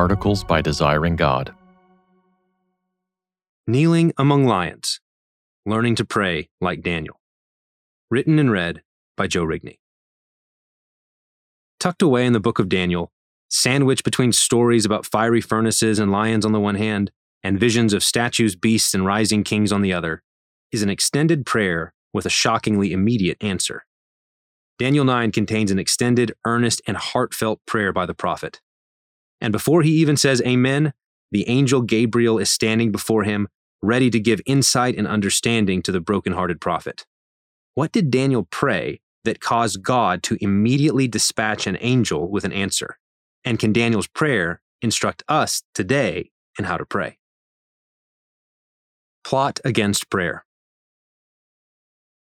Articles by Desiring God. Kneeling Among Lions Learning to Pray Like Daniel. Written and read by Joe Rigney. Tucked away in the book of Daniel, sandwiched between stories about fiery furnaces and lions on the one hand, and visions of statues, beasts, and rising kings on the other, is an extended prayer with a shockingly immediate answer. Daniel 9 contains an extended, earnest, and heartfelt prayer by the prophet. And before he even says Amen, the angel Gabriel is standing before him, ready to give insight and understanding to the broken-hearted prophet. What did Daniel pray that caused God to immediately dispatch an angel with an answer? And can Daniel's prayer instruct us today in how to pray? Plot against prayer.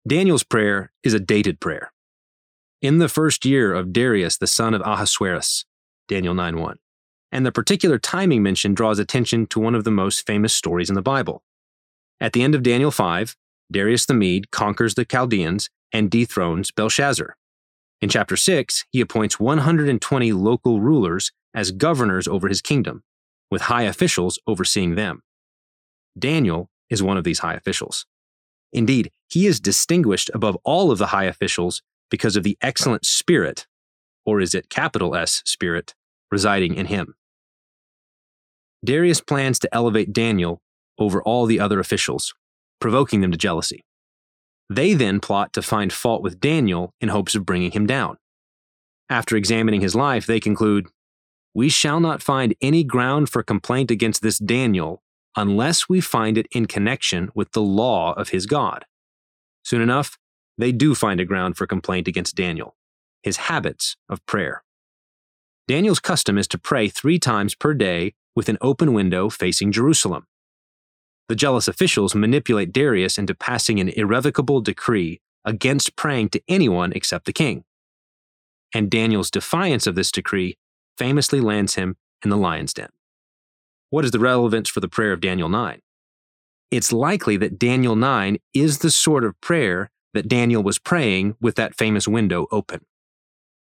Daniel's prayer is a dated prayer. In the first year of Darius, the son of Ahasuerus, Daniel 9 1. And the particular timing mentioned draws attention to one of the most famous stories in the Bible. At the end of Daniel 5, Darius the Mede conquers the Chaldeans and dethrones Belshazzar. In chapter 6, he appoints 120 local rulers as governors over his kingdom, with high officials overseeing them. Daniel is one of these high officials. Indeed, he is distinguished above all of the high officials because of the excellent spirit, or is it capital S spirit, residing in him. Darius plans to elevate Daniel over all the other officials, provoking them to jealousy. They then plot to find fault with Daniel in hopes of bringing him down. After examining his life, they conclude We shall not find any ground for complaint against this Daniel unless we find it in connection with the law of his God. Soon enough, they do find a ground for complaint against Daniel his habits of prayer. Daniel's custom is to pray three times per day with an open window facing Jerusalem. The jealous officials manipulate Darius into passing an irrevocable decree against praying to anyone except the king. And Daniel's defiance of this decree famously lands him in the lion's den. What is the relevance for the prayer of Daniel 9? It's likely that Daniel 9 is the sort of prayer that Daniel was praying with that famous window open.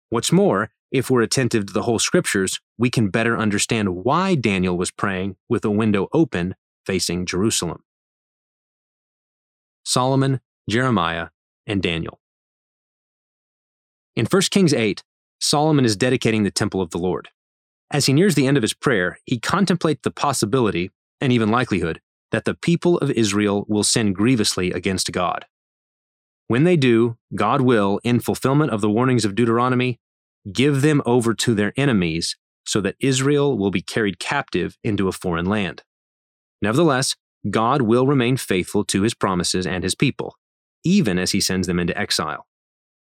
What's more, if we're attentive to the whole scriptures, we can better understand why Daniel was praying with a window open facing Jerusalem. Solomon, Jeremiah, and Daniel. In 1 Kings 8, Solomon is dedicating the temple of the Lord. As he nears the end of his prayer, he contemplates the possibility, and even likelihood, that the people of Israel will sin grievously against God. When they do, God will, in fulfillment of the warnings of Deuteronomy, give them over to their enemies so that Israel will be carried captive into a foreign land. Nevertheless, God will remain faithful to his promises and his people, even as he sends them into exile.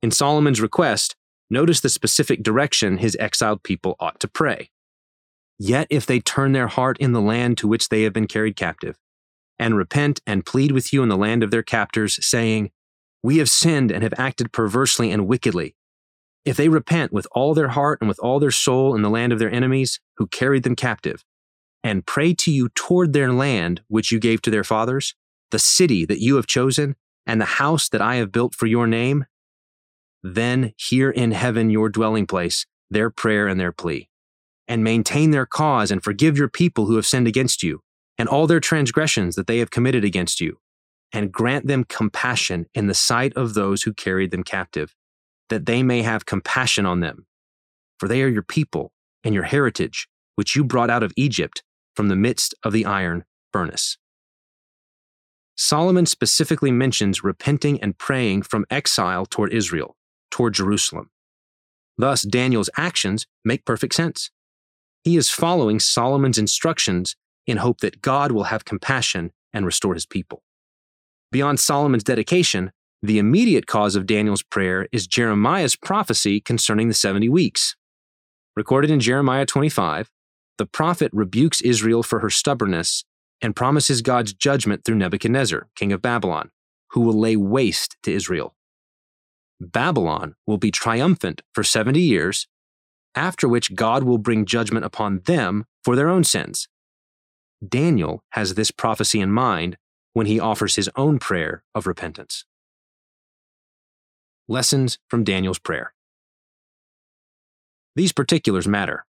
In Solomon's request, notice the specific direction his exiled people ought to pray. Yet if they turn their heart in the land to which they have been carried captive, and repent and plead with you in the land of their captors, saying, We have sinned and have acted perversely and wickedly. If they repent with all their heart and with all their soul in the land of their enemies, who carried them captive, and pray to you toward their land which you gave to their fathers, the city that you have chosen, and the house that I have built for your name, then hear in heaven your dwelling place their prayer and their plea, and maintain their cause and forgive your people who have sinned against you, and all their transgressions that they have committed against you, and grant them compassion in the sight of those who carried them captive, that they may have compassion on them. For they are your people and your heritage, which you brought out of Egypt from the midst of the iron furnace. Solomon specifically mentions repenting and praying from exile toward Israel, toward Jerusalem. Thus, Daniel's actions make perfect sense. He is following Solomon's instructions in hope that God will have compassion and restore his people. Beyond Solomon's dedication, the immediate cause of Daniel's prayer is Jeremiah's prophecy concerning the 70 weeks. Recorded in Jeremiah 25, the prophet rebukes Israel for her stubbornness and promises God's judgment through Nebuchadnezzar, king of Babylon, who will lay waste to Israel. Babylon will be triumphant for 70 years, after which God will bring judgment upon them for their own sins. Daniel has this prophecy in mind when he offers his own prayer of repentance. Lessons from Daniel's prayer. These particulars matter.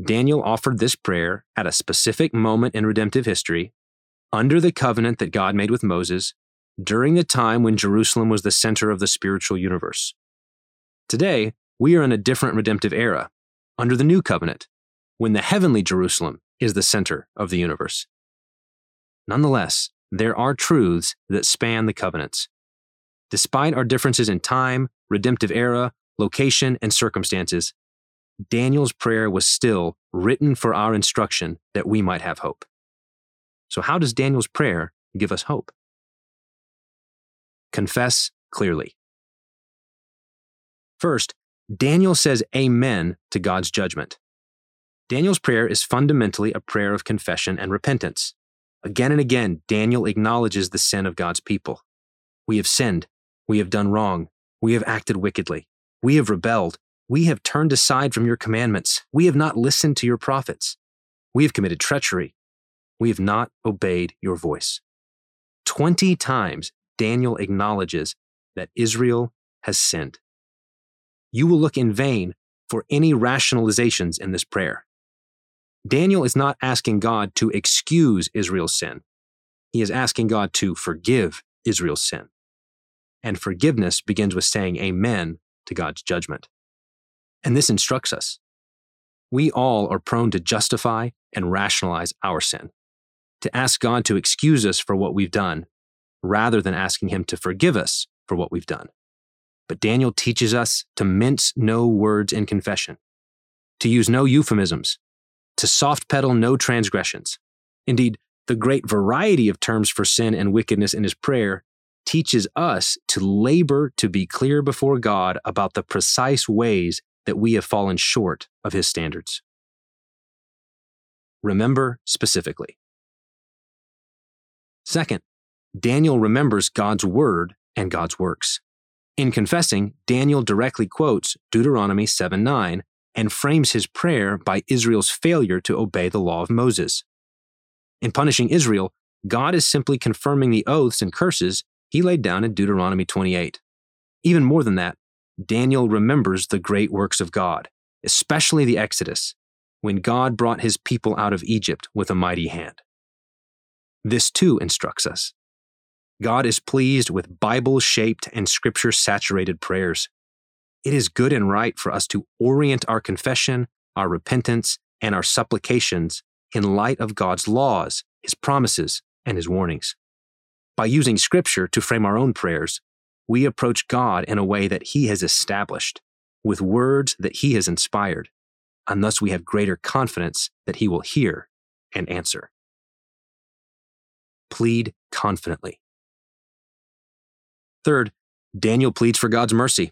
Daniel offered this prayer at a specific moment in redemptive history, under the covenant that God made with Moses, during the time when Jerusalem was the center of the spiritual universe. Today, we are in a different redemptive era, under the new covenant, when the heavenly Jerusalem is the center of the universe. Nonetheless, there are truths that span the covenants. Despite our differences in time, redemptive era, location, and circumstances, Daniel's prayer was still written for our instruction that we might have hope. So, how does Daniel's prayer give us hope? Confess clearly. First, Daniel says amen to God's judgment. Daniel's prayer is fundamentally a prayer of confession and repentance. Again and again, Daniel acknowledges the sin of God's people. We have sinned. We have done wrong. We have acted wickedly. We have rebelled. We have turned aside from your commandments. We have not listened to your prophets. We have committed treachery. We have not obeyed your voice. Twenty times Daniel acknowledges that Israel has sinned. You will look in vain for any rationalizations in this prayer. Daniel is not asking God to excuse Israel's sin. He is asking God to forgive Israel's sin. And forgiveness begins with saying amen to God's judgment. And this instructs us. We all are prone to justify and rationalize our sin, to ask God to excuse us for what we've done, rather than asking Him to forgive us for what we've done. But Daniel teaches us to mince no words in confession, to use no euphemisms, to soft pedal no transgressions. Indeed, the great variety of terms for sin and wickedness in his prayer teaches us to labor to be clear before God about the precise ways that we have fallen short of his standards. Remember specifically. Second, Daniel remembers God's word and God's works. In confessing, Daniel directly quotes Deuteronomy 7 9 and frames his prayer by Israel's failure to obey the law of Moses. In punishing Israel, God is simply confirming the oaths and curses he laid down in Deuteronomy 28. Even more than that, Daniel remembers the great works of God, especially the Exodus, when God brought his people out of Egypt with a mighty hand. This too instructs us. God is pleased with Bible shaped and scripture saturated prayers. It is good and right for us to orient our confession, our repentance, and our supplications in light of God's laws, his promises, and his warnings. By using scripture to frame our own prayers, we approach God in a way that He has established, with words that He has inspired, and thus we have greater confidence that He will hear and answer. Plead confidently. Third, Daniel pleads for God's mercy.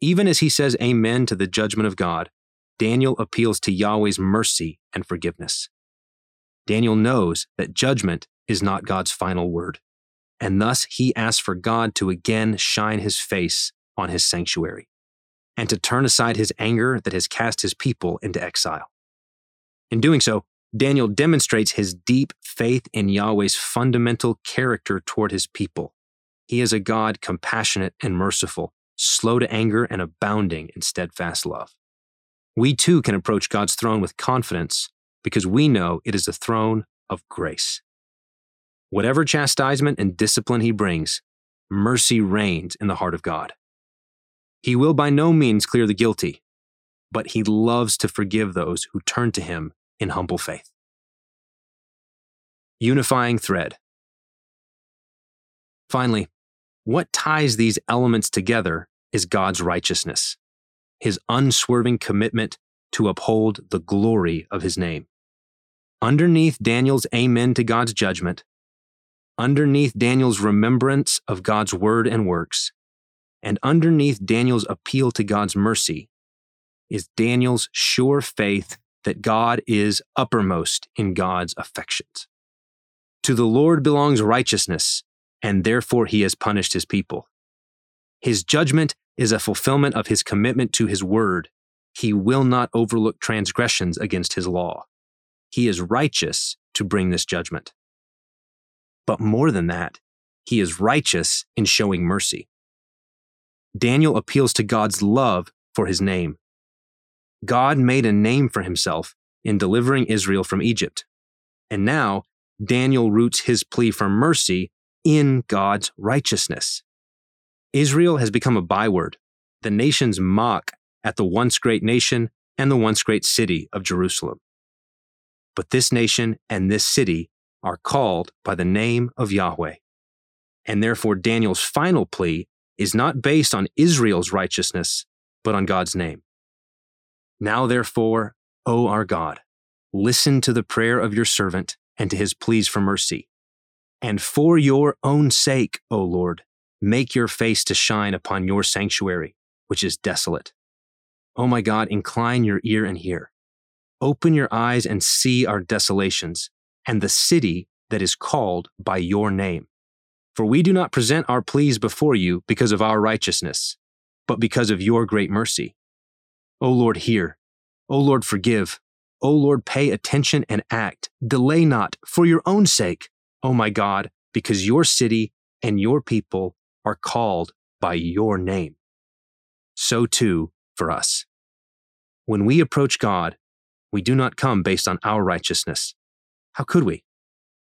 Even as he says amen to the judgment of God, Daniel appeals to Yahweh's mercy and forgiveness. Daniel knows that judgment is not God's final word and thus he asks for God to again shine his face on his sanctuary, and to turn aside his anger that has cast his people into exile. In doing so, Daniel demonstrates his deep faith in Yahweh's fundamental character toward his people. He is a God compassionate and merciful, slow to anger and abounding in steadfast love. We too can approach God's throne with confidence because we know it is a throne of grace. Whatever chastisement and discipline he brings, mercy reigns in the heart of God. He will by no means clear the guilty, but he loves to forgive those who turn to him in humble faith. Unifying thread. Finally, what ties these elements together is God's righteousness, his unswerving commitment to uphold the glory of his name. Underneath Daniel's amen to God's judgment underneath Daniel's remembrance of God's word and works, and underneath Daniel's appeal to God's mercy, is Daniel's sure faith that God is uppermost in God's affections. To the Lord belongs righteousness, and therefore he has punished his people. His judgment is a fulfillment of his commitment to his word. He will not overlook transgressions against his law. He is righteous to bring this judgment. But more than that, he is righteous in showing mercy. Daniel appeals to God's love for his name. God made a name for himself in delivering Israel from Egypt. And now, Daniel roots his plea for mercy in God's righteousness. Israel has become a byword. The nations mock at the once great nation and the once great city of Jerusalem. But this nation and this city are called by the name of Yahweh. And therefore, Daniel's final plea is not based on Israel's righteousness, but on God's name. Now, therefore, O our God, listen to the prayer of your servant and to his pleas for mercy. And for your own sake, O Lord, make your face to shine upon your sanctuary, which is desolate. O my God, incline your ear and hear. Open your eyes and see our desolations and the city that is called by your name. For we do not present our pleas before you because of our righteousness, but because of your great mercy. O Lord, hear. O Lord, forgive. O Lord, pay attention and act. Delay not for your own sake, O my God, because your city and your people are called by your name. So too for us. When we approach God, we do not come based on our righteousness. How could we?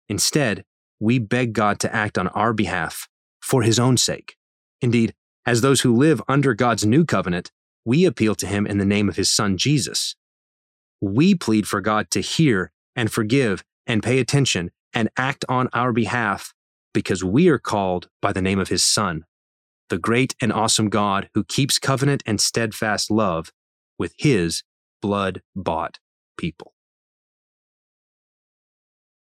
Instead, we beg God to act on our behalf for his own sake. Indeed, as those who live under God's new covenant, we appeal to him in the name of his son Jesus. We plead for God to hear and forgive and pay attention and act on our behalf because we are called by the name of his son, the great and awesome God who keeps covenant and steadfast love with his blood bought people.